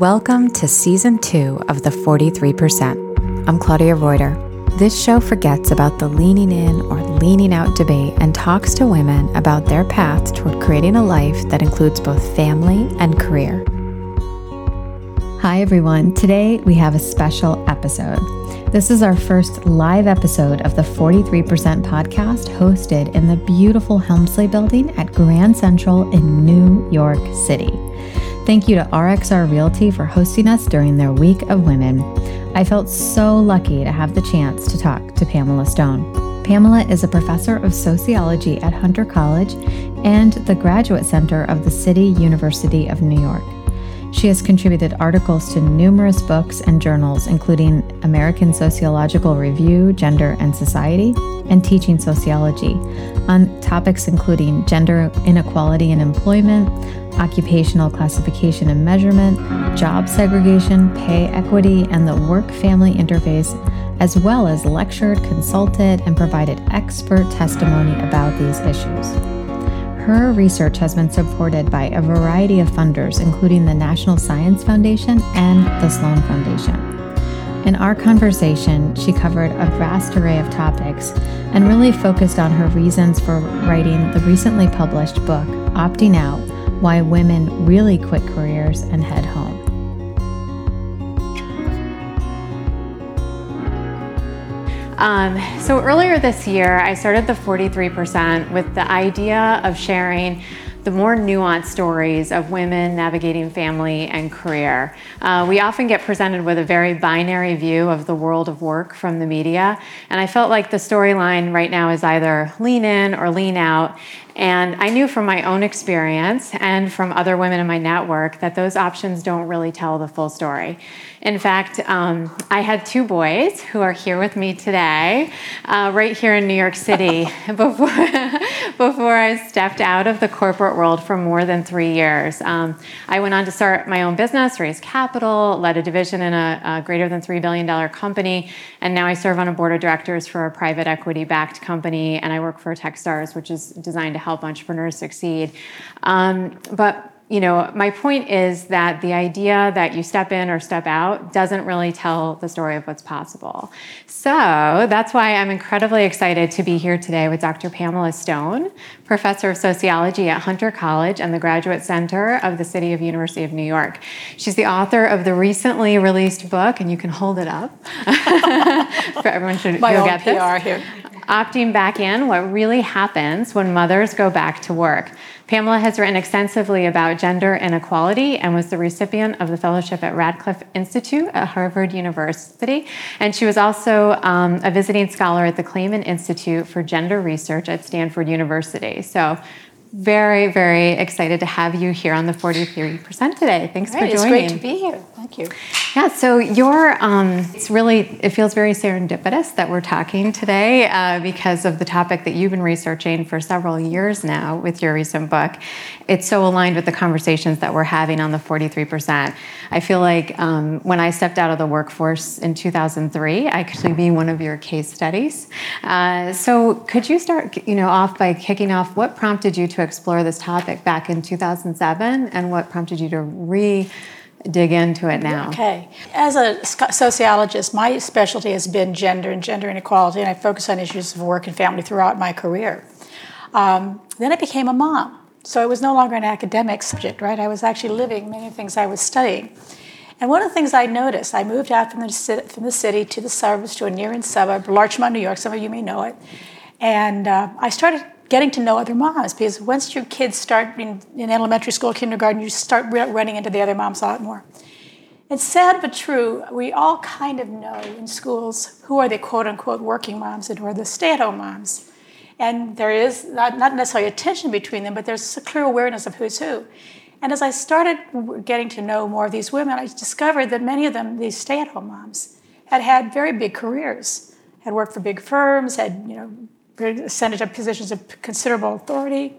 Welcome to season two of The 43%. I'm Claudia Reuter. This show forgets about the leaning in or leaning out debate and talks to women about their path toward creating a life that includes both family and career. Hi, everyone. Today we have a special episode. This is our first live episode of the 43% podcast hosted in the beautiful Helmsley building at Grand Central in New York City. Thank you to RXR Realty for hosting us during their Week of Women. I felt so lucky to have the chance to talk to Pamela Stone. Pamela is a professor of sociology at Hunter College and the Graduate Center of the City University of New York. She has contributed articles to numerous books and journals, including American Sociological Review, Gender and Society, and Teaching Sociology, on topics including gender inequality in employment, occupational classification and measurement, job segregation, pay equity, and the work family interface, as well as lectured, consulted, and provided expert testimony about these issues. Her research has been supported by a variety of funders, including the National Science Foundation and the Sloan Foundation. In our conversation, she covered a vast array of topics and really focused on her reasons for writing the recently published book, Opting Out Why Women Really Quit Careers and Head Home. Um, so earlier this year, I started the 43% with the idea of sharing the more nuanced stories of women navigating family and career. Uh, we often get presented with a very binary view of the world of work from the media, and I felt like the storyline right now is either lean in or lean out. And I knew from my own experience and from other women in my network that those options don't really tell the full story. In fact, um, I had two boys who are here with me today, uh, right here in New York City, before, before I stepped out of the corporate world for more than three years. Um, I went on to start my own business, raise capital, led a division in a, a greater than $3 billion company, and now I serve on a board of directors for a private equity backed company, and I work for Techstars, which is designed to help entrepreneurs succeed. Um, but you know, my point is that the idea that you step in or step out doesn't really tell the story of what's possible. So that's why I'm incredibly excited to be here today with Dr. Pamela Stone, professor of sociology at Hunter College and the Graduate Center of the City of University of New York. She's the author of the recently released book, and you can hold it up for everyone to My own get this. PR here. Opting back in, what really happens when mothers go back to work. Pamela has written extensively about gender inequality and was the recipient of the fellowship at Radcliffe Institute at Harvard University. And she was also um, a visiting scholar at the Clayman Institute for Gender Research at Stanford University. So, very, very excited to have you here on the 43% today. Thanks Right, for joining. it's great to be here. Thank you. Yeah, so you're, um, it's really, it feels very serendipitous that we're talking today uh, because of the topic that you've been researching for several years now with your recent book. It's so aligned with the conversations that we're having on the 43%. I feel like um, when I stepped out of the workforce in 2003, I could be one of your case studies. Uh, so could you start, you know, off by kicking off what prompted you to explore this topic back in 2007 and what prompted you to re dig into it now? Okay. As a sociologist, my specialty has been gender and gender inequality, and I focus on issues of work and family throughout my career. Um, then I became a mom, so it was no longer an academic subject, right? I was actually living many things I was studying. And one of the things I noticed, I moved out from the, ci- from the city to the suburbs to a near-in suburb, Larchmont, New York. Some of you may know it. And uh, I started getting to know other moms because once your kids start in, in elementary school, kindergarten, you start re- running into the other moms a lot more. It's sad but true. We all kind of know in schools who are the quote unquote working moms and who are the stay at home moms. And there is not, not necessarily a tension between them, but there's a clear awareness of who's who. And as I started getting to know more of these women, I discovered that many of them, these stay at home moms, had had very big careers, had worked for big firms, had you know ascended to positions of considerable authority.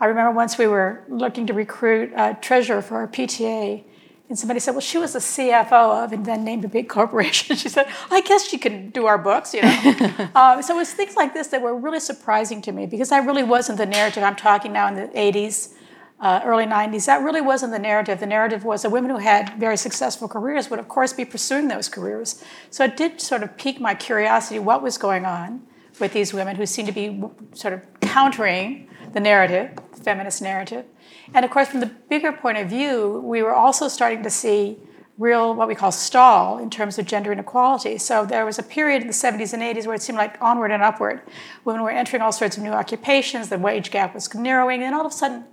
I remember once we were looking to recruit a treasurer for our PTA, and somebody said, "Well, she was the CFO of," and then named a big corporation. she said, "I guess she could do our books," you know. uh, so it was things like this that were really surprising to me because I really wasn't the narrative I'm talking now in the '80s. uh, early 90s, that really wasn't the narrative. The narrative was that women who had very successful careers would, of course, be pursuing those careers. So it did sort of pique my curiosity what was going on with these women who seem to be sort of countering the narrative, the feminist narrative. And of course, from the bigger point of view, we were also starting to see real what we call stall in terms of gender inequality. So there was a period in the 70s and 80s where it seemed like onward and upward. Women were entering all sorts of new occupations, the wage gap was narrowing, and all of a sudden,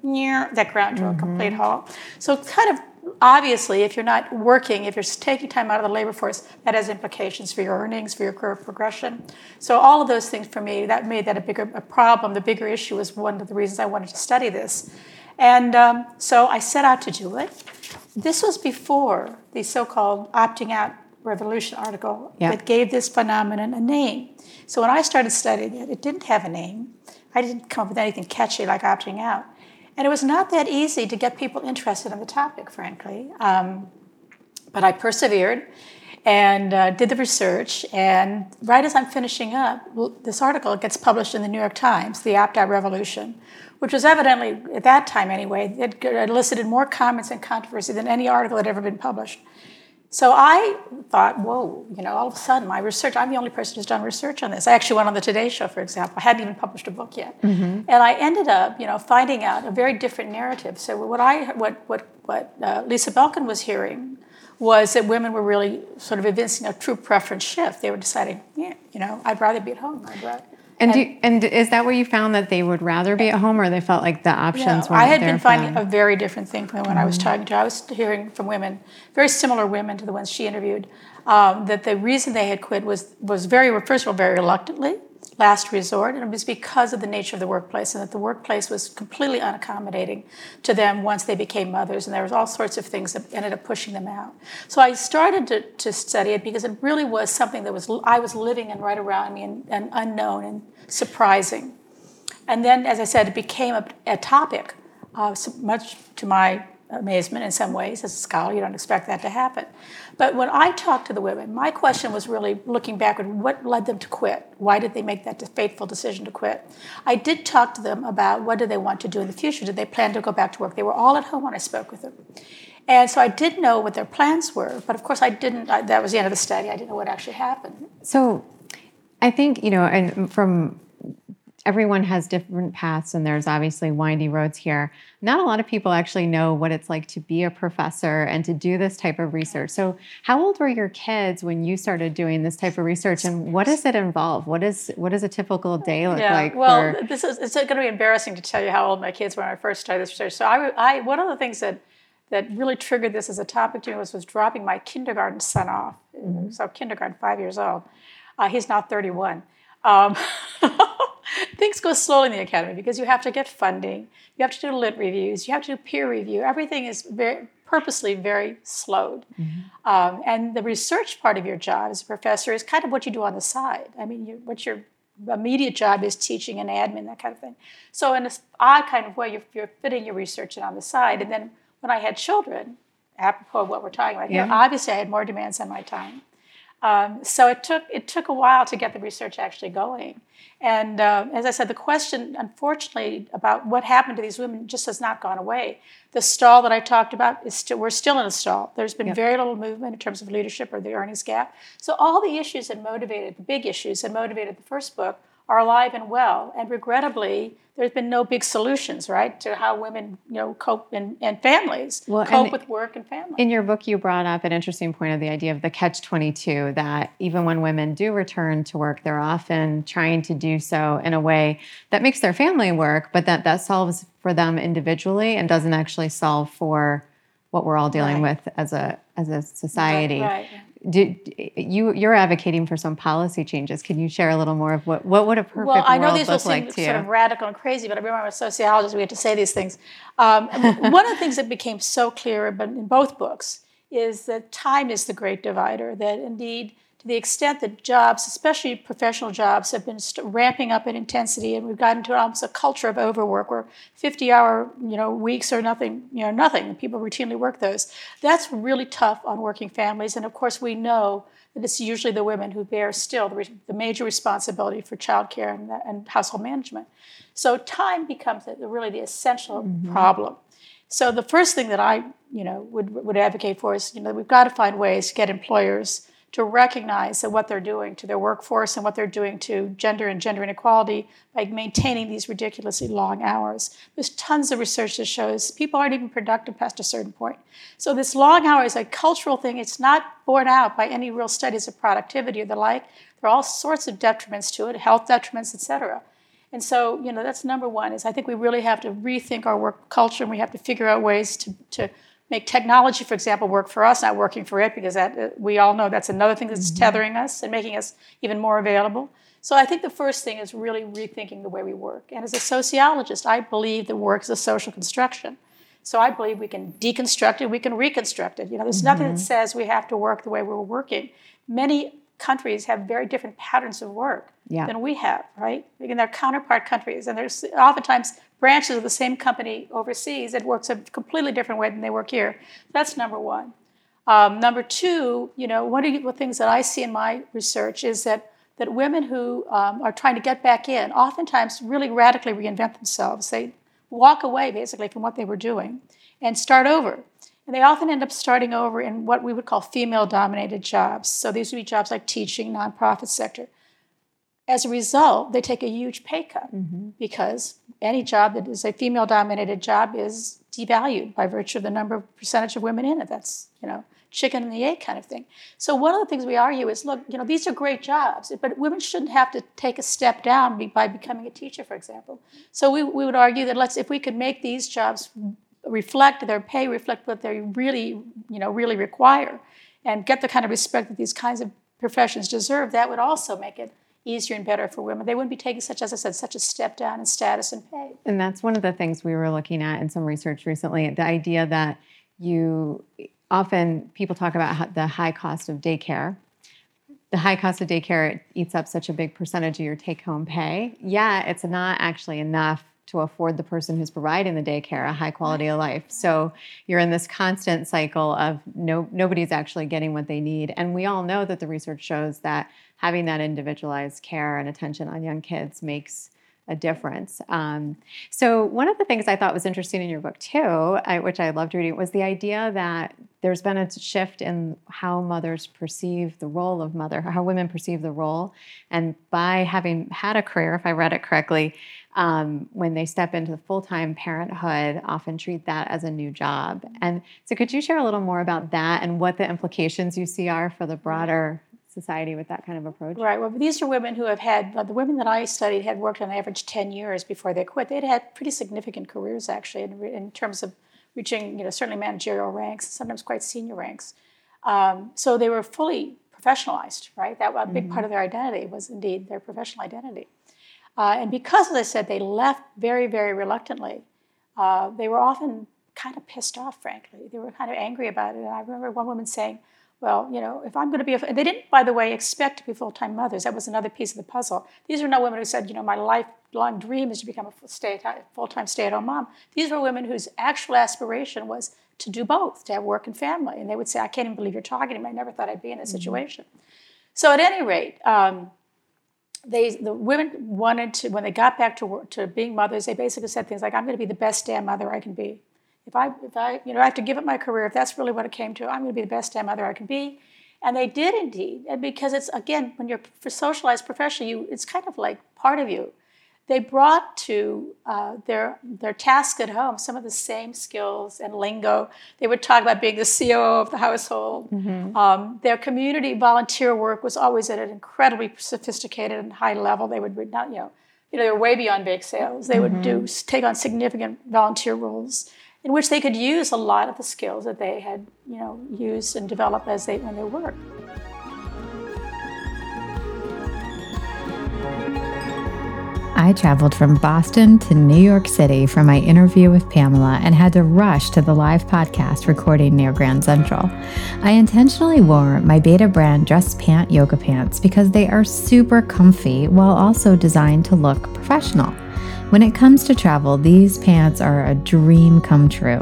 that ground to a complete halt. So kind of obviously, if you're not working, if you're taking time out of the labor force, that has implications for your earnings, for your career progression. So all of those things for me, that made that a bigger a problem. The bigger issue was one of the reasons I wanted to study this. And um, so I set out to do it. This was before the so called opting out revolution article yeah. that gave this phenomenon a name. So when I started studying it, it didn't have a name. I didn't come up with anything catchy like opting out. And it was not that easy to get people interested in the topic, frankly. Um, but I persevered and uh, did the research. And right as I'm finishing up, this article gets published in the New York Times, The Opt Out Revolution, which was evidently, at that time anyway, it elicited more comments and controversy than any article that had ever been published. So I thought, whoa, you know, all of a sudden my research, I'm the only person who's done research on this. I actually went on the Today Show, for example. I hadn't even published a book yet. Mm-hmm. And I ended up, you know, finding out a very different narrative. So what I, what, what, what uh, Lisa Belkin was hearing was that women were really sort of evincing a true preference shift. They were deciding, yeah, you know, I'd rather be at home. I'd rather, and, and, do, and is that where you found that they would rather be at home, or they felt like the options no, weren't I had been finding a very different thing from when mm-hmm. I was mm-hmm. talking to. I was hearing from women, very similar women to the ones she interviewed, um, that the reason they had quit was was very first of all very reluctantly, last resort, and it was because of the nature of the workplace, and that the workplace was completely unaccommodating to them once they became mothers, and there was all sorts of things that ended up pushing them out. So I started to, to study it because it really was something that was I was living in right around me and, and unknown and surprising. And then, as I said, it became a, a topic, uh, much to my amazement in some ways. As a scholar, you don't expect that to happen. But when I talked to the women, my question was really looking backward what led them to quit? Why did they make that fateful decision to quit? I did talk to them about what do they want to do in the future? Did they plan to go back to work? They were all at home when I spoke with them. And so I did know what their plans were, but of course I didn't, I, that was the end of the study. I didn't know what actually happened. So I think, you know, and from everyone has different paths and there's obviously windy roads here. Not a lot of people actually know what it's like to be a professor and to do this type of research. So, how old were your kids when you started doing this type of research and what does it involve? What is what does a typical day look yeah, like? Well, for... this is it's going to be embarrassing to tell you how old my kids were when I first started this research. So, I, I one of the things that that really triggered this as a topic to me was was dropping my kindergarten son off. Mm-hmm. So kindergarten, five years old. Uh, he's now 31. Um, things go slowly in the academy because you have to get funding, you have to do lit reviews, you have to do peer review. Everything is very purposely very slowed. Mm-hmm. Um, and the research part of your job as a professor is kind of what you do on the side. I mean, you, what your immediate job is teaching and admin, that kind of thing. So in this odd kind of way, you're, you're fitting your research in on the side. And then when I had children, apropos of what we're talking about yeah. here, obviously I had more demands on my time. Um, so it took it took a while to get the research actually going. And uh, as I said, the question, unfortunately, about what happened to these women just has not gone away. The stall that I talked about is still we're still in a stall. There's been yep. very little movement in terms of leadership or the earnings gap. So all the issues that motivated the big issues that motivated the first book are alive and well. And regrettably, there's been no big solutions, right, to how women, you know, cope and, and families well, cope and with work and family. In your book, you brought up an interesting point of the idea of the catch 22 that even when women do return to work, they're often trying to do so in a way that makes their family work, but that that solves for them individually and doesn't actually solve for what we're all dealing right. with as a as a society. Right, right do, you you're advocating for some policy changes. Can you share a little more of what what would a perfect well, I know these will seem sort of radical and crazy, but I remember as sociologists we had to say these things. Um, one of the things that became so clear, but in both books, is that time is the great divider. That indeed to the extent that jobs, especially professional jobs, have been st- ramping up in intensity, and we've gotten to almost a culture of overwork where 50-hour, you know, weeks are nothing, you know, nothing. People routinely work those. That's really tough on working families, and of course, we know that it's usually the women who bear still the, re- the major responsibility for childcare and, and household management. So time becomes the, really the essential mm-hmm. problem. So the first thing that I, you know, would would advocate for is, you know, we've got to find ways to get employers to recognize that what they're doing to their workforce and what they're doing to gender and gender inequality by maintaining these ridiculously long hours. There's tons of research that shows people aren't even productive past a certain point. So this long hour is a cultural thing. It's not borne out by any real studies of productivity or the like. There are all sorts of detriments to it, health detriments, et cetera. And so, you know, that's number one is I think we really have to rethink our work culture and we have to figure out ways to, to make technology, for example, work for us, not working for it, because that uh, we all know that's another thing that's mm-hmm. tethering us and making us even more available. So I think the first thing is really rethinking the way we work. And as a sociologist, I believe that work is a social construction. So I believe we can deconstruct it, we can reconstruct it. You know, there's mm-hmm. nothing that mm-hmm. says we have to work the way we're working. Many countries have very different patterns of work yeah. than we have, right? In their counterpart countries, and there's oftentimes branches of the same company overseas that works a completely different way than they work here. That's number one. Um, number two, you know, one of the things that I see in my research is that that women who um, are trying to get back in oftentimes really radically reinvent themselves. They walk away basically from what they were doing and start over. And they often end up starting over in what we would call female dominated jobs. So these would be jobs like teaching, nonprofit sector. As a result, they take a huge pay cut mm-hmm. because any job that is a female dominated job is devalued by virtue of the number of percentage of women in it. That's, you know, chicken and the egg kind of thing. So one of the things we argue is, look, you know, these are great jobs, but women shouldn't have to take a step down by becoming a teacher, for example. So we, we would argue that let's, if we could make these jobs reflect their pay, reflect what they really, you know, really require, and get the kind of respect that these kinds of professions deserve, that would also make it easier and better for women. They wouldn't be taking such, as I said, such a step down in status and pay. And that's one of the things we were looking at in some research recently. The idea that you often people talk about the high cost of daycare. The high cost of daycare it eats up such a big percentage of your take home pay. Yeah, it's not actually enough to afford the person who's providing the daycare a high quality of life. So you're in this constant cycle of no nobody's actually getting what they need. And we all know that the research shows that having that individualized care and attention on young kids makes a difference. Um, so one of the things I thought was interesting in your book too, I, which I loved reading, was the idea that there's been a shift in how mothers perceive the role of mother, how women perceive the role, and by having had a career, if I read it correctly, um, when they step into the full time parenthood, often treat that as a new job. And so, could you share a little more about that and what the implications you see are for the broader society with that kind of approach? Right. Well, these are women who have had, the women that I studied had worked on average 10 years before they quit. They'd had pretty significant careers, actually, in, in terms of reaching, you know, certainly managerial ranks, sometimes quite senior ranks. Um, so they were fully professionalized, right? That a big mm-hmm. part of their identity was indeed their professional identity. Uh, and because, as I said, they left very, very reluctantly, uh, they were often kind of pissed off, frankly. They were kind of angry about it. And I remember one woman saying, well, you know, if I'm going to be, a, they didn't, by the way, expect to be full-time mothers. That was another piece of the puzzle. These were not women who said, you know, my lifelong dream is to become a full-time stay-at-home mom. These were women whose actual aspiration was to do both, to have work and family. And they would say, I can't even believe you're talking to me. I never thought I'd be in this mm-hmm. situation. So at any rate, um, they the women wanted to when they got back to work, to being mothers they basically said things like i'm going to be the best damn mother i can be. If i if i you know i have to give up my career if that's really what it came to i'm going to be the best damn mother i can be. And they did indeed. And because it's again when you're socialized professionally you it's kind of like part of you they brought to uh, their their task at home some of the same skills and lingo. They would talk about being the COO of the household. Mm-hmm. Um, their community volunteer work was always at an incredibly sophisticated and high level. They would not you know you know they were way beyond bake sales. They mm-hmm. would do take on significant volunteer roles in which they could use a lot of the skills that they had you know used and developed as they when they worked. I traveled from Boston to New York City for my interview with Pamela and had to rush to the live podcast recording near Grand Central. I intentionally wore my Betabrand dress pant yoga pants because they are super comfy while also designed to look professional. When it comes to travel, these pants are a dream come true.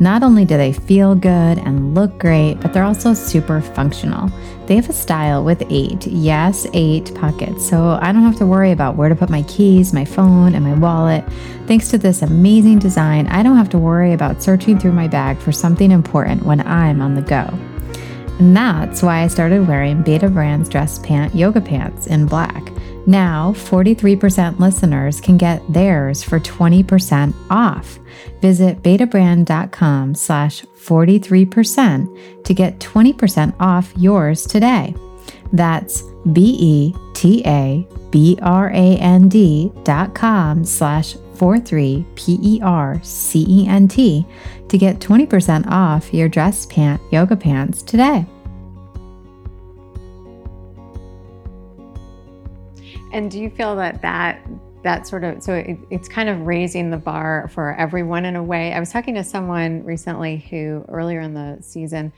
Not only do they feel good and look great, but they're also super functional. They have a style with eight, yes, eight pockets, so I don't have to worry about where to put my keys, my phone, and my wallet. Thanks to this amazing design, I don't have to worry about searching through my bag for something important when I'm on the go. And that's why I started wearing Betabrand's dress pant yoga pants in black. Now, 43% listeners can get theirs for 20% off. Visit betabrand.com slash 43% to get 20% off yours today. That's B-E-T-A-B-R-A-N-D dot com slash 43-P-E-R-C-E-N-T to get 20% off your dress pant yoga pants today. And do you feel that that that sort of so it, it's kind of raising the bar for everyone in a way? I was talking to someone recently who earlier in the season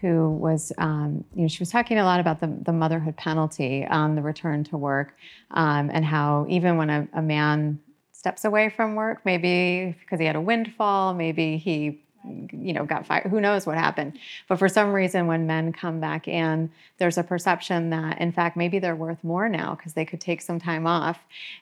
who was um, you know she was talking a lot about the, the motherhood penalty on the return to work um, and how even when a, a man steps away from work maybe because he had a windfall maybe he you know, got fired. Who knows what happened? But for some reason, when men come back in, there's a perception that, in fact, maybe they're worth more now because they could take some time off.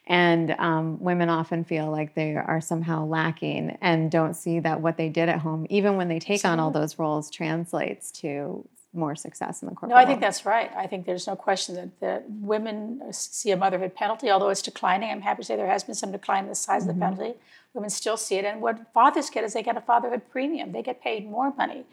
And um, women often feel like they are somehow lacking and don't see that what they did at home, even when they take on all those roles, translates to more success in the corporate. No, I think world. that's right. I think there's no question that, that women see a motherhood penalty, although it's declining. I'm happy to say there has been some decline in the size mm-hmm. of the mm-hmm. penalty. Women still see it. And what fathers get is they get a fatherhood premium. They get paid more money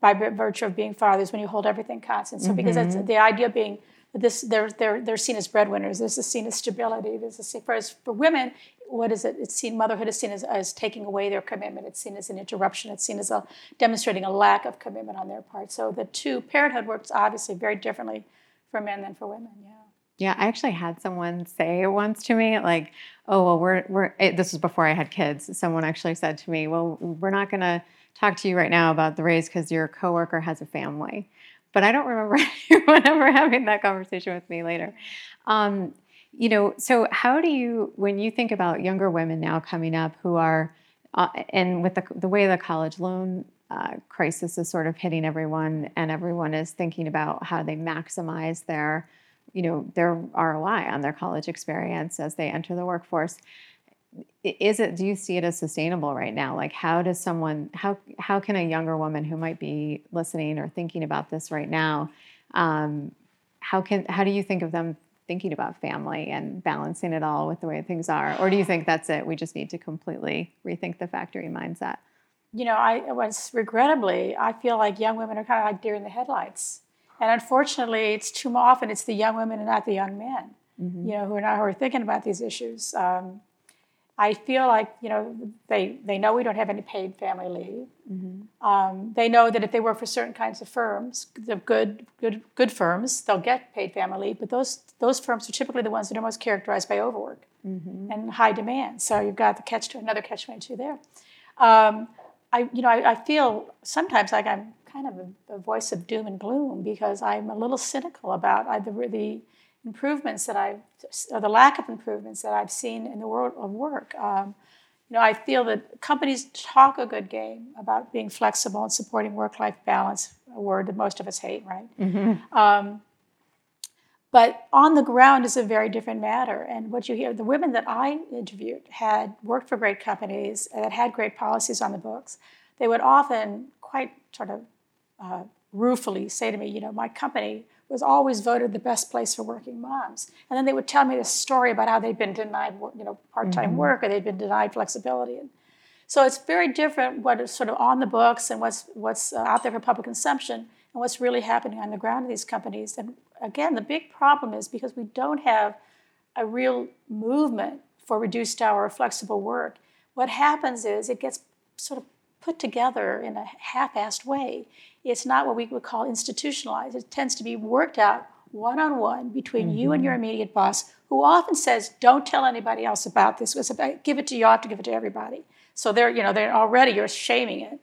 by virtue of being fathers when you hold everything constant. So, mm-hmm. because that's the idea being this, they're, they're, they're seen as breadwinners. This is seen as stability. This is for, for women, what is it? It's seen motherhood is seen as, as taking away their commitment. It's seen as an interruption. It's seen as a demonstrating a lack of commitment on their part. So the two parenthood works obviously very differently for men than for women. Yeah. Yeah, I actually had someone say once to me, like, "Oh, well, we're we're." It, this was before I had kids. Someone actually said to me, "Well, we're not going to talk to you right now about the raise because your coworker has a family." But I don't remember anyone ever having that conversation with me later. Um, you know, so how do you, when you think about younger women now coming up who are, uh, and with the, the way the college loan uh, crisis is sort of hitting everyone, and everyone is thinking about how they maximize their, you know, their ROI on their college experience as they enter the workforce. Is it? Do you see it as sustainable right now? Like, how does someone, how how can a younger woman who might be listening or thinking about this right now, um, how can how do you think of them thinking about family and balancing it all with the way things are? Or do you think that's it? We just need to completely rethink the factory mindset? You know, I was regrettably, I feel like young women are kind of like deer in the headlights. And unfortunately, it's too often it's the young women and not the young men, mm-hmm. you know, who are not who are thinking about these issues. Um, I feel like you know they they know we don't have any paid family leave. Mm-hmm. Um, they know that if they work for certain kinds of firms, the good good good firms, they'll get paid family leave. But those those firms are typically the ones that are most characterized by overwork mm-hmm. and high demand. So you've got the catch to another catch twenty two there. Um, I you know I, I, feel sometimes like I'm kind of a, a, voice of doom and gloom because I'm a little cynical about either the improvements that I've, or the lack of improvements that I've seen in the world of work. Um, you know, I feel that companies talk a good game about being flexible and supporting work-life balance, a word that most of us hate, right? Mm-hmm. Um, but on the ground is a very different matter. And what you hear, the women that I interviewed had worked for great companies that had great policies on the books. They would often quite sort of uh, ruefully say to me, you know, my company was always voted the best place for working moms. And then they would tell me this story about how they'd been denied, you know, part-time mm-hmm. work or they'd been denied flexibility. And so it's very different what is sort of on the books and what's what's uh, out there for public consumption and what's really happening on the ground in these companies. And again, the big problem is because we don't have a real movement for reduced hour or flexible work. What happens is it gets sort of put together in a half-assed way. It's not what we would call institutionalized. It tends to be worked out one-on-one between mm-hmm. you and your mm-hmm. immediate boss, who often says, "Don't tell anybody else about this. It's about, give it to you. I have to give it to everybody." So they're, you know, they're already you're shaming it.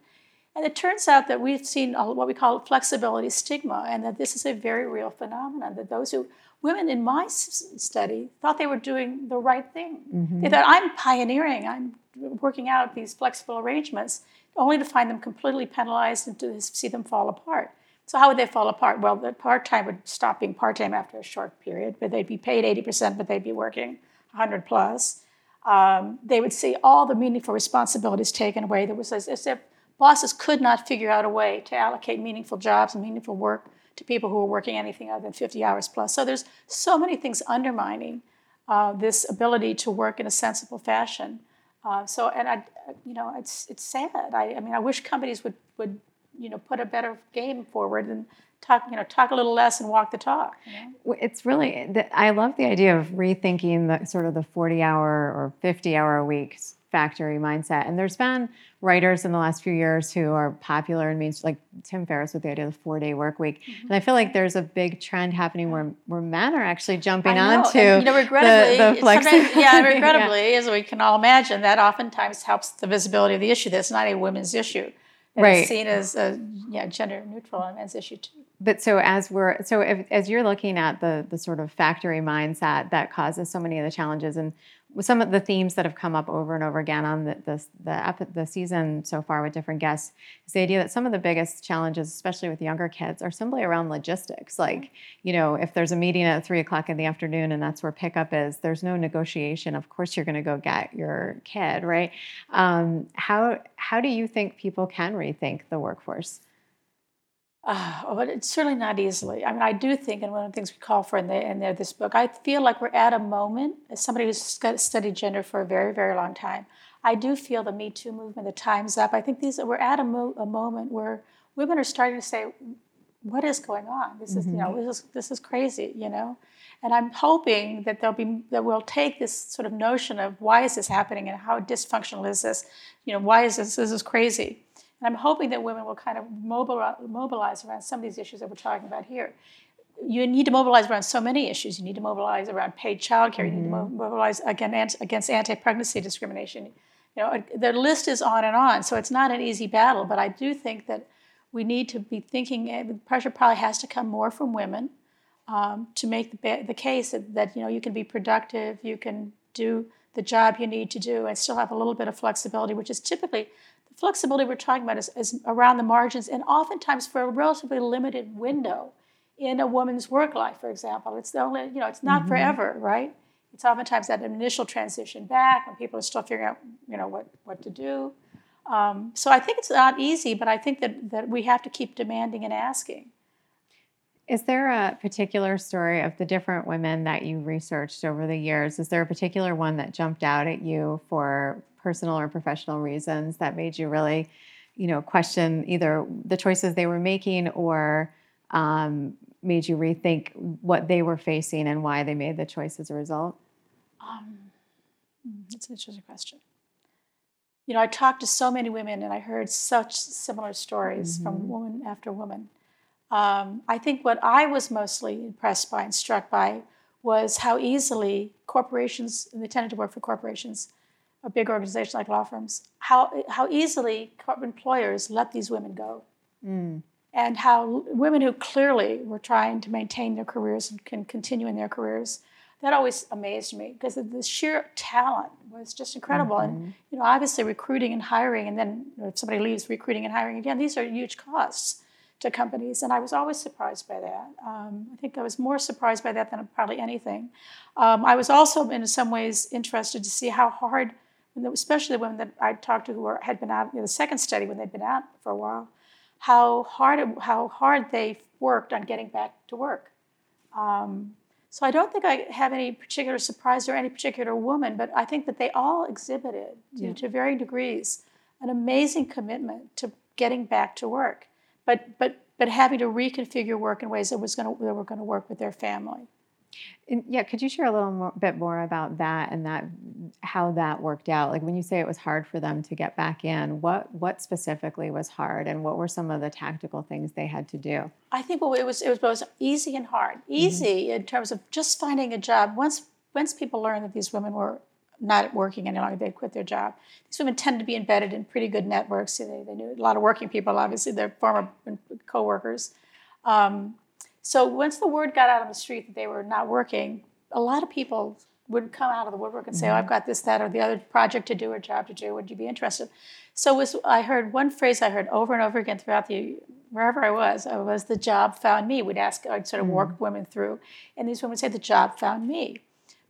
And it turns out that we've seen what we call flexibility stigma, and that this is a very real phenomenon. That those who women in my study thought they were doing the right thing. Mm-hmm. They thought, I'm pioneering, I'm working out these flexible arrangements only to find them completely penalized and to see them fall apart. So how would they fall apart? Well, the part-time would stop being part-time after a short period, but they'd be paid 80%, but they'd be working 100 plus. Um, they would see all the meaningful responsibilities taken away. There was as, as if bosses could not figure out a way to allocate meaningful jobs and meaningful work to people who are working anything other than 50 hours plus. So there's so many things undermining uh, this ability to work in a sensible fashion. Uh, so, and I, you know, it's it's sad. I, I mean, I wish companies would would you know put a better game forward and talk you know talk a little less and walk the talk it's really i love the idea of rethinking the sort of the 40 hour or 50 hour a week factory mindset and there's been writers in the last few years who are popular and means like tim ferriss with the idea of the four day work week mm-hmm. and i feel like there's a big trend happening where where men are actually jumping onto and, you know regrettably the, the yeah regrettably yeah. as we can all imagine that oftentimes helps the visibility of the issue that's not a women's issue right. seen as a yeah, gender neutral and men's issue too. But so as we're so if, as you're looking at the the sort of factory mindset that causes so many of the challenges and some of the themes that have come up over and over again on the the, the, the season so far with different guests is the idea that some of the biggest challenges, especially with younger kids, are simply around logistics. Like, you know, if there's a meeting at three o'clock in the afternoon and that's where pickup is, there's no negotiation. Of course, you're going to go get your kid, right? Um, how how do you think people can rethink the workforce? Uh, but it's certainly not easily. I mean, I do think, and one of the things we call for in, the, in the, this book, I feel like we're at a moment, as somebody who's studied gender for a very, very long time, I do feel the Me Too movement, the time's up. I think these we're at a, mo- a moment where women are starting to say, "What is going on? This is, mm-hmm. you know, mm-hmm. this is this is crazy," you know. And I'm hoping that there'll be that we'll take this sort of notion of why is this happening and how dysfunctional is this, you know, why is this this is crazy and I'm hoping that women will kind of mobilize around some of these issues that we're talking about here. You need to mobilize around so many issues. You need to mobilize around paid childcare. Mm-hmm. You need to mm-hmm. mobilize against, against anti-pregnancy discrimination. You know, the list is on and on. So it's not an easy battle. But I do think that we need to be thinking. Eh, the pressure probably has to come more from women um, to make the, the case that, that you know you can be productive, you can do the job you need to do, and still have a little bit of flexibility, which is typically flexibility we're talking about is, is around the margins and oftentimes for a relatively limited window in a woman's work life, for example. It's the only, you know, it's not mm-hmm. forever, right? It's oftentimes that initial transition back when people are still figuring out, you know, what, what to do. Um, so I think it's not easy, but I think that, that we have to keep demanding and asking. Is there a particular story of the different women that you researched over the years? Is there a particular one that jumped out at you for personal or professional reasons that made you really, you know, question either the choices they were making or um, made you rethink what they were facing and why they made the choice as a result? Um, that's an interesting question. You know, I talked to so many women and I heard such similar stories mm-hmm. from woman after woman. Um, I think what I was mostly impressed by and struck by was how easily corporations, and they tended to work for corporations, a big organization like law firms, how, how easily employers let these women go. Mm. And how women who clearly were trying to maintain their careers and can continue in their careers, that always amazed me because the sheer talent was just incredible. Mm-hmm. And you know, obviously recruiting and hiring, and then if somebody leaves, recruiting and hiring again, these are huge costs to companies. And I was always surprised by that. Um, I think I was more surprised by that than probably anything. Um, I was also, in some ways, interested to see how hard especially the women that I talked to who were, had been out, you know, the second study when they'd been out for a while, how hard, it, how hard they worked on getting back to work. Um, so I don't think I have any particular surprise or any particular woman, but I think that they all exhibited, yeah. to varying degrees, an amazing commitment to getting back to work, but but but having to reconfigure work in ways that was going to that were going to work with their family. And yeah, could you share a little more, bit more about that and that how that worked out? Like when you say it was hard for them to get back in, what what specifically was hard, and what were some of the tactical things they had to do? I think well, it was it was both easy and hard. Mm-hmm. Easy mm-hmm. in terms of just finding a job. Once once people learned that these women were not working any longer, they'd quit their job. These women tend to be embedded in pretty good networks. They, they knew a lot of working people. Obviously, their former coworkers. Um, so once the word got out on the street that they were not working, a lot of people would come out of the woodwork and say, "Oh, I've got this, that, or the other project to do or job to do. Would you be interested?" So was I heard one phrase I heard over and over again throughout the wherever I was. I was the job found me. We'd ask, I'd sort of work women through, and these women would say, "The job found me."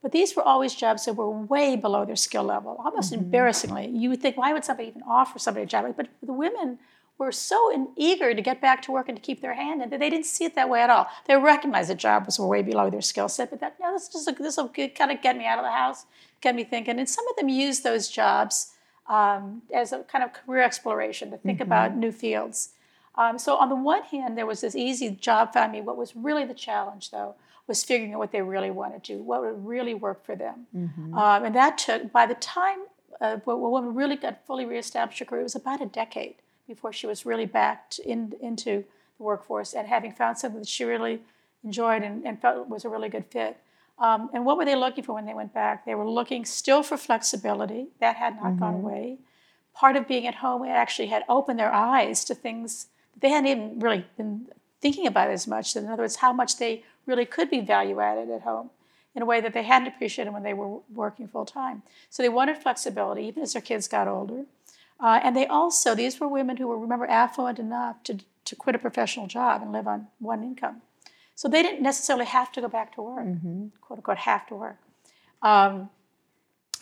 But these were always jobs that were way below their skill level, almost embarrassingly. You would think, why would somebody even offer somebody a job? But the women were so in, eager to get back to work and to keep their hand in that they didn't see it that way at all. They recognized the job was way below their skill set, but that, no, this just this will kind of get me out of the house, get me thinking. And some of them used those jobs um, as a kind of career exploration to think about new fields. Um, so on the one hand, there was this easy job found me. What was really the challenge, though, was figuring out what they really wanted to, do, what would really work for them. Um, and that took, by the time uh, a woman really got fully reestablished her career, it was about a decade before she was really back in, into the workforce and having found something that she really enjoyed and, and felt was a really good fit. Um, and what were they looking for when they went back? They were looking still for flexibility. That had not gone away. Part of being at home actually had opened their eyes to things they hadn't even really been thinking about as much. In other words, how much they really could be value added at home in a way that they hadn't appreciated when they were working full time. So they wanted flexibility, even as their kids got older. Uh, and they also, these were women who were, remember, affluent enough to, to quit a professional job and live on one income. So they didn't necessarily have to go back to work, quote unquote, have to work. Um,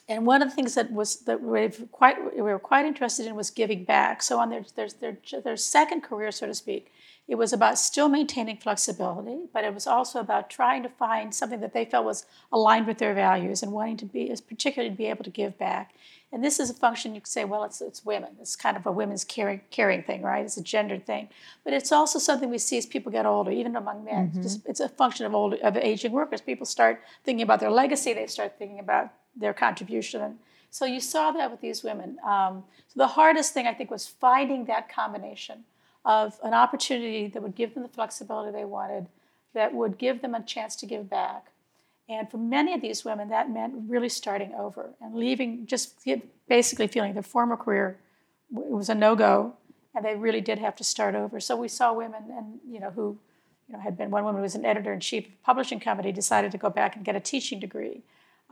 and one of the things that was that we've quite we were quite interested in was giving back. So on their their their, their second career, so to speak, it was about still maintaining flexibility, but it was also about trying to find something that they felt was aligned with their values and wanting to be, particularly to be able to give back. And this is a function you could say, well, it's it's women. It's kind of a women's caring caring thing, right? It's a gendered thing, but it's also something we see as people get older, even among men. It's, just, it's a function of older of aging workers. People start thinking about their legacy. They start thinking about their contribution. And so you saw that with these women. Um, so the hardest thing I think was finding that combination of an opportunity that would give them the flexibility they wanted, that would give them a chance to give back. And for many of these women, that meant really starting over and leaving, just basically feeling their former career it was a no-go, and they really did have to start over. So we saw women, and you know, who, you know, had been one woman who was an editor in chief of a publishing company, decided to go back and get a teaching degree.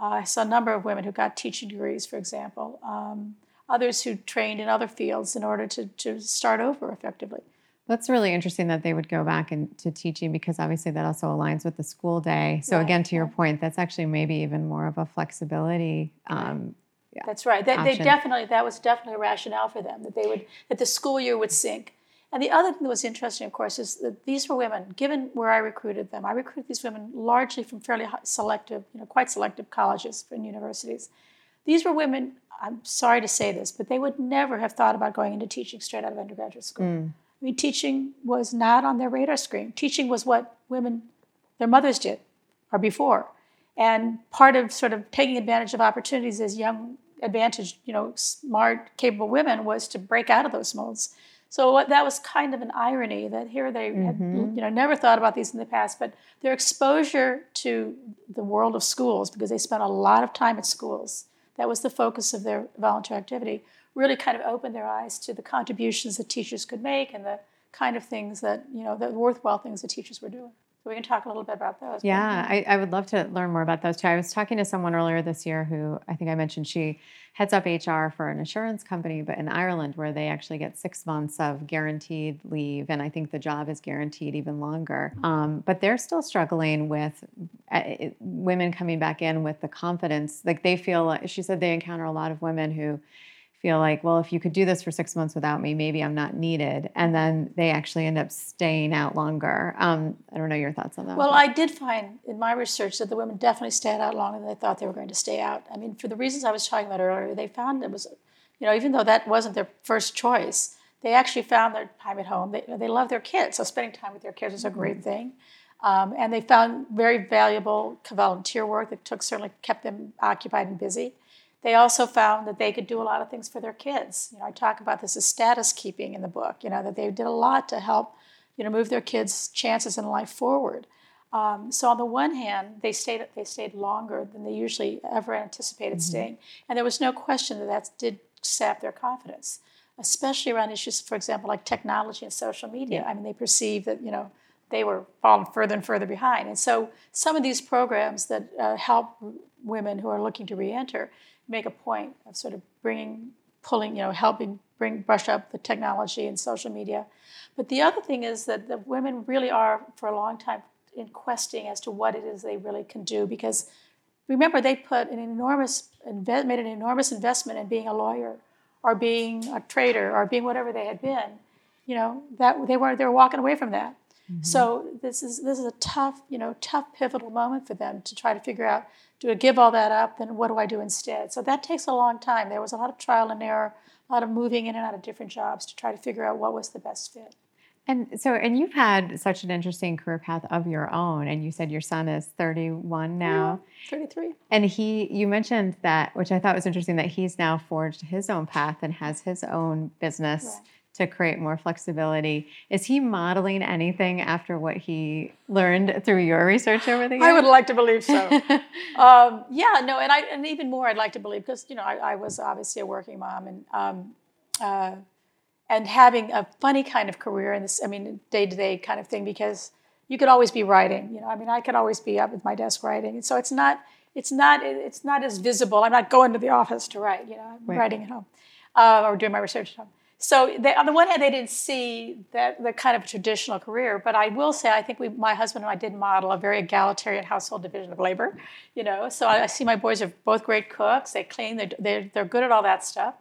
Uh, I saw a number of women who got teaching degrees, for example. Um, others who trained in other fields in order to, to start over effectively. That's really interesting that they would go back into teaching because obviously that also aligns with the school day. So Right, again, to your point, that's actually maybe even more of a flexibility. Um, yeah. That's right. They, they definitely that was definitely a rationale for them that they would that the school year would sync. And the other thing that was interesting, of course, is that these were women. Given where I recruited them, I recruited these women largely from fairly selective, you know, quite selective colleges and universities. These were women. I'm sorry to say this, but they would never have thought about going into teaching straight out of undergraduate school. Mm. I mean, teaching was not on their radar screen. Teaching was what women, their mothers did, or before. And part of sort of taking advantage of opportunities as young, advantaged, you know, smart, capable women was to break out of those molds. So what, that was kind of an irony that here they had, mm-hmm. you know, never thought about these in the past, but their exposure to the world of schools, because they spent a lot of time at schools, that was the focus of their volunteer activity, really kind of opened their eyes to the contributions that teachers could make and the kind of things that, you know, the worthwhile things that teachers were doing. So we can talk a little bit about those. Yeah, I, I would love to learn more about those too. I was talking to someone earlier this year who I think I mentioned she heads up HR for an insurance company, but in Ireland, where they actually get six months of guaranteed leave. And I think the job is guaranteed even longer. Um, but they're still struggling with uh, women coming back in with the confidence. Like they feel, she said they encounter a lot of women who feel like, well, if you could do this for six months without me, maybe I'm not needed. And then they actually end up staying out longer. Um, I don't know your thoughts on that. Well, I did find in my research that the women definitely stayed out longer than they thought they were going to stay out. I mean, for the reasons I was talking about earlier, they found it was, you know, even though that wasn't their first choice, they actually found their time at home. They, they love their kids, so spending time with their kids is a great thing. Um, and they found very valuable volunteer work that took certainly kept them occupied and busy. They also found that they could do a lot of things for their kids. You know, I talk about this as status keeping in the book. You know, that they did a lot to help, you know, move their kids' chances in life forward. Um, so on the one hand, they stayed they stayed longer than they usually ever anticipated staying, and there was no question that that did sap their confidence, especially around issues, for example, like technology and social media. I mean, they perceived that you know they were falling further and further behind. And so some of these programs that uh, help women who are looking to reenter make a point of sort of bringing, pulling, you know, helping bring brush up the technology and social media. But the other thing is that the women really are for a long time in questing as to what it is they really can do because remember they put an enormous made an enormous investment in being a lawyer or being a trader or being whatever they had been you know that they were they were walking away from that mm-hmm. so this is this is a tough you know tough pivotal moment for them to try to figure out do i give all that up then what do i do instead so that takes a long time there was a lot of trial and error a lot of moving in and out of different jobs to try to figure out what was the best fit and so, and you've had such an interesting career path of your own. And you said your son is 31 now. Yeah, 33. And he, you mentioned that, which I thought was interesting, that he's now forged his own path and has his own business right. To create more flexibility. Is he modeling anything after what he learned through your research over the years? I would like to believe so. um, yeah, no, and I, and even more, I'd like to believe because you know I, I was obviously a working mom and. Um, uh, and having a funny kind of career in this, I mean, day to day kind of thing, because you could always be writing. You know, I mean, I could always be up at my desk writing, and so it's not, it's not, it's not as visible. I'm not going to the office to write. You know, I'm right. writing at home uh, or doing my research at home. So they, on the one hand, they didn't see that the kind of traditional career, but I will say I think we, my husband and I did model a very egalitarian household division of labor. You know, so I, I see my boys are both great cooks. They clean. They're, they're, they're good at all that stuff.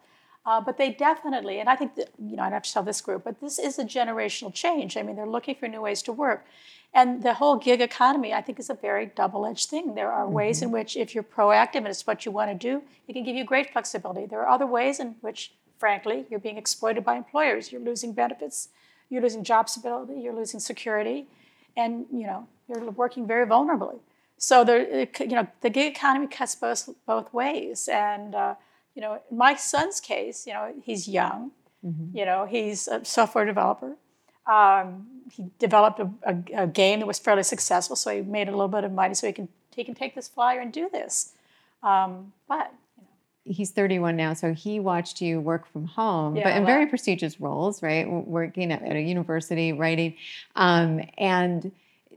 Uh, but they definitely, and I think that, you know, I'd have to tell this group, but this is a generational change. I mean, they're looking for new ways to work. And the whole gig economy, I think, is a very double edged thing. There are mm-hmm. ways in which, if you're proactive and it's what you want to do, it can give you great flexibility. There are other ways in which, frankly, you're being exploited by employers. You're losing benefits, you're losing job stability, you're losing security, and you know, you're working very vulnerably. So there, you know, the gig economy cuts both both ways, and uh, you know, in my son's case, you know, he's young. Mm-hmm. You know, he's a software developer. Um, he developed a, a, a, game that was fairly successful, so he made a little bit of money, so he can he can take this flyer and do this. Um, but. He's 31 now, so he watched you work from home, yeah, but in very prestigious roles, right? Working at, at a university, writing, um, and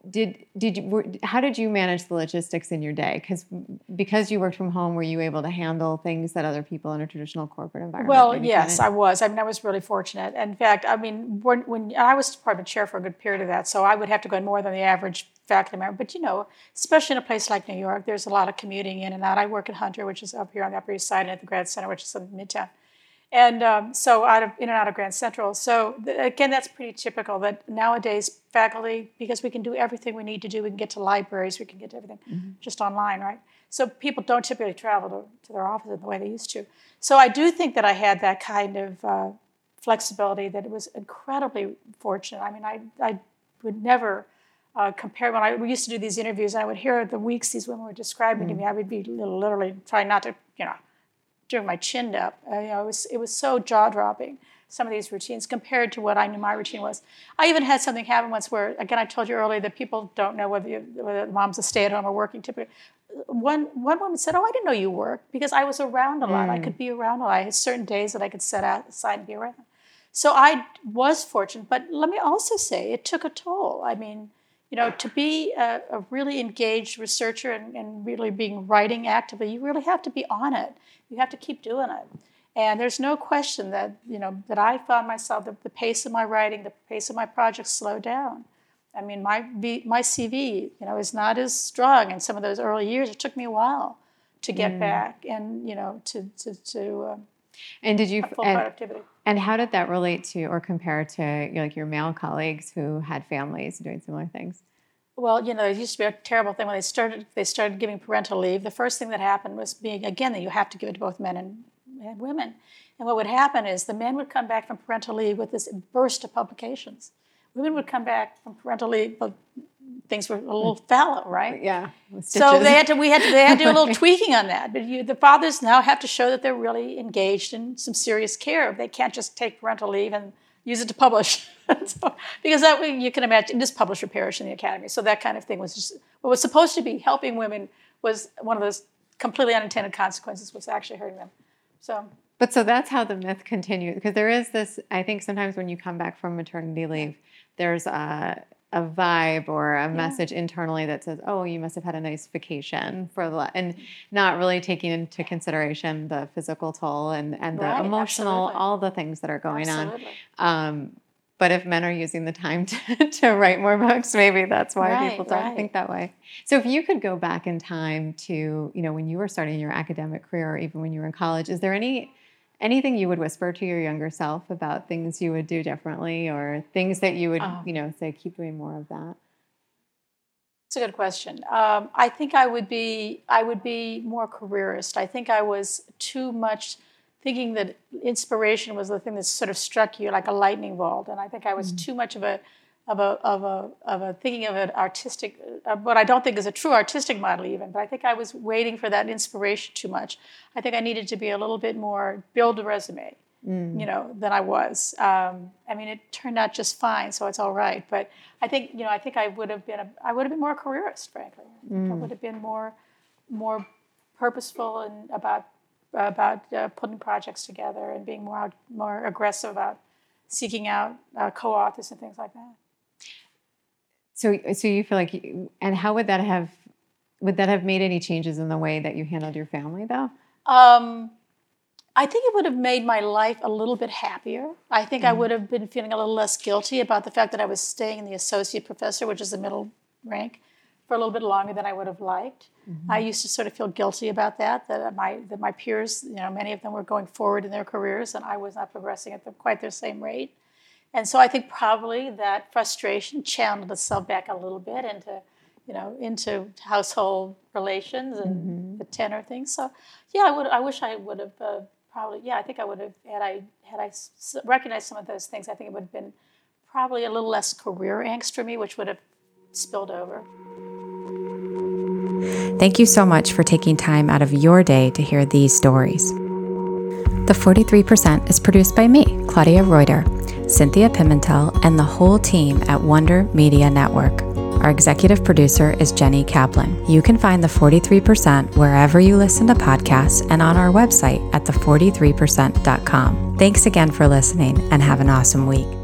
did did you were, how did you manage the logistics in your day? Because because you worked from home were you able to handle things that other people in a traditional corporate environment well yes couldn't? i was. I mean i was really fortunate. In fact i mean when, when i was department chair for a good period of that so i would have to go in more than the average faculty member. But you know especially in a place like new york there's a lot of commuting in and out. I work at hunter which is up here on the upper east side and at the grad center which is in midtown and um, so out of in and out of Grand Central. So the, again, that's pretty typical. That nowadays faculty, because we can do everything we need to do, we can get to libraries, we can get to everything mm-hmm. just online, right? So people don't typically travel to, to their office in the way they used to. So I do think that I had that kind of uh, flexibility. That it was incredibly fortunate. I mean, I I would never. Uh, compare when I we used to do these interviews, and I would hear the weeks these women were describing mm-hmm. to me. I would be literally trying not to, you know, doing my chin up. Uh, you know, it was it was so jaw dropping. Some of these routines compared to what I knew my routine was. I even had something happen once where, again, I told you earlier that people don't know whether, you, whether mom's a stay at home or working. Typically, one one woman said, "Oh, I didn't know you worked because I was around a lot. Mm. I could be around a lot. I had certain days that I could set aside and be around." So I was fortunate, but let me also say it took a toll. I mean, you know, to be a, a really engaged researcher and, and, really being writing actively, you really have to be on it. You have to keep doing it. And there's no question that, you know, that I found myself, the, the pace of my writing, the pace of my projects slowed down. I mean, my, my CV, you know, is not as strong in some of those early years. It took me a while to get mm. back and, you know, to, to, to um, and did you full and, productivity. And how did that relate to or compare to you know, like your male colleagues who had families doing similar things? Well, you know, it used to be a terrible thing when they started. They started giving parental leave. The first thing that happened was being again that you have to give it to both men and, and women. And what would happen is the men would come back from parental leave with this burst of publications. Women would come back from parental leave, but things were a little fallow, right? Yeah. So they had to. We had to. They had to do a little tweaking on that. But you, the fathers now have to show that they're really engaged in some serious care. They can't just take parental leave and use it to publish. so, because that way you can imagine just publish or perish in the academy. So that kind of thing was just what was supposed to be helping women was one of those completely unintended consequences was actually hurting them. So but so that's how the myth continues because there is this I think sometimes when you come back from maternity leave there's a a vibe or a yeah. message internally that says, "Oh, you must have had a nice vacation for the," and not really taking into consideration the physical toll and and the right, emotional, absolutely. all the things that are going absolutely. on. Um, but if men are using the time to, to write more books, maybe that's why right, people don't right. think that way. So if you could go back in time to, you know, when you were starting your academic career or even when you were in college, is there any anything you would whisper to your younger self about things you would do differently or things that you would, um, you know, say, keep doing more of that? It's a good question. Um, I think I would be I would be more careerist. I think I was too much thinking that inspiration was the thing that sort of struck you like a lightning bolt, and I think I was mm-hmm. too much of a of a of a of a thinking of an artistic, uh, what I don't think is a true artistic model even. But I think I was waiting for that inspiration too much. I think I needed to be a little bit more build a resume, mm. you know, than I was. Um, I mean, it turned out just fine, so it's all right. But I think you know, I think I would have been a, I would have been more careerist, frankly. Mm. I would have been more more purposeful and about about uh, putting projects together and being more more aggressive about seeking out uh, co-authors and things like that. So, so you feel like, you, and how would that have, would that have made any changes in the way that you handled your family, though? Um, I think it would have made my life a little bit happier. I think mm-hmm. I would have been feeling a little less guilty about the fact that I was staying in the associate professor, which is the middle rank, for a little bit longer than I would have liked. Mm-hmm. I used to sort of feel guilty about that. That my that my peers, you know, many of them were going forward in their careers, and I was not progressing at the, quite their same rate. And so I think probably that frustration channeled itself back a little bit into, you know, into household relations and mm-hmm. the tenor things. So, yeah, I would. I wish I would have uh, probably. Yeah, I think I would have had I had I recognized some of those things. I think it would have been probably a little less career angst for me, which would have spilled over. Thank you so much for taking time out of your day to hear these stories. The 43% is produced by me, Claudia Reuter, Cynthia Pimentel, and the whole team at Wonder Media Network. Our executive producer is Jenny Kaplan. You can find the 43% wherever you listen to podcasts and on our website at the43%.com. Thanks again for listening and have an awesome week.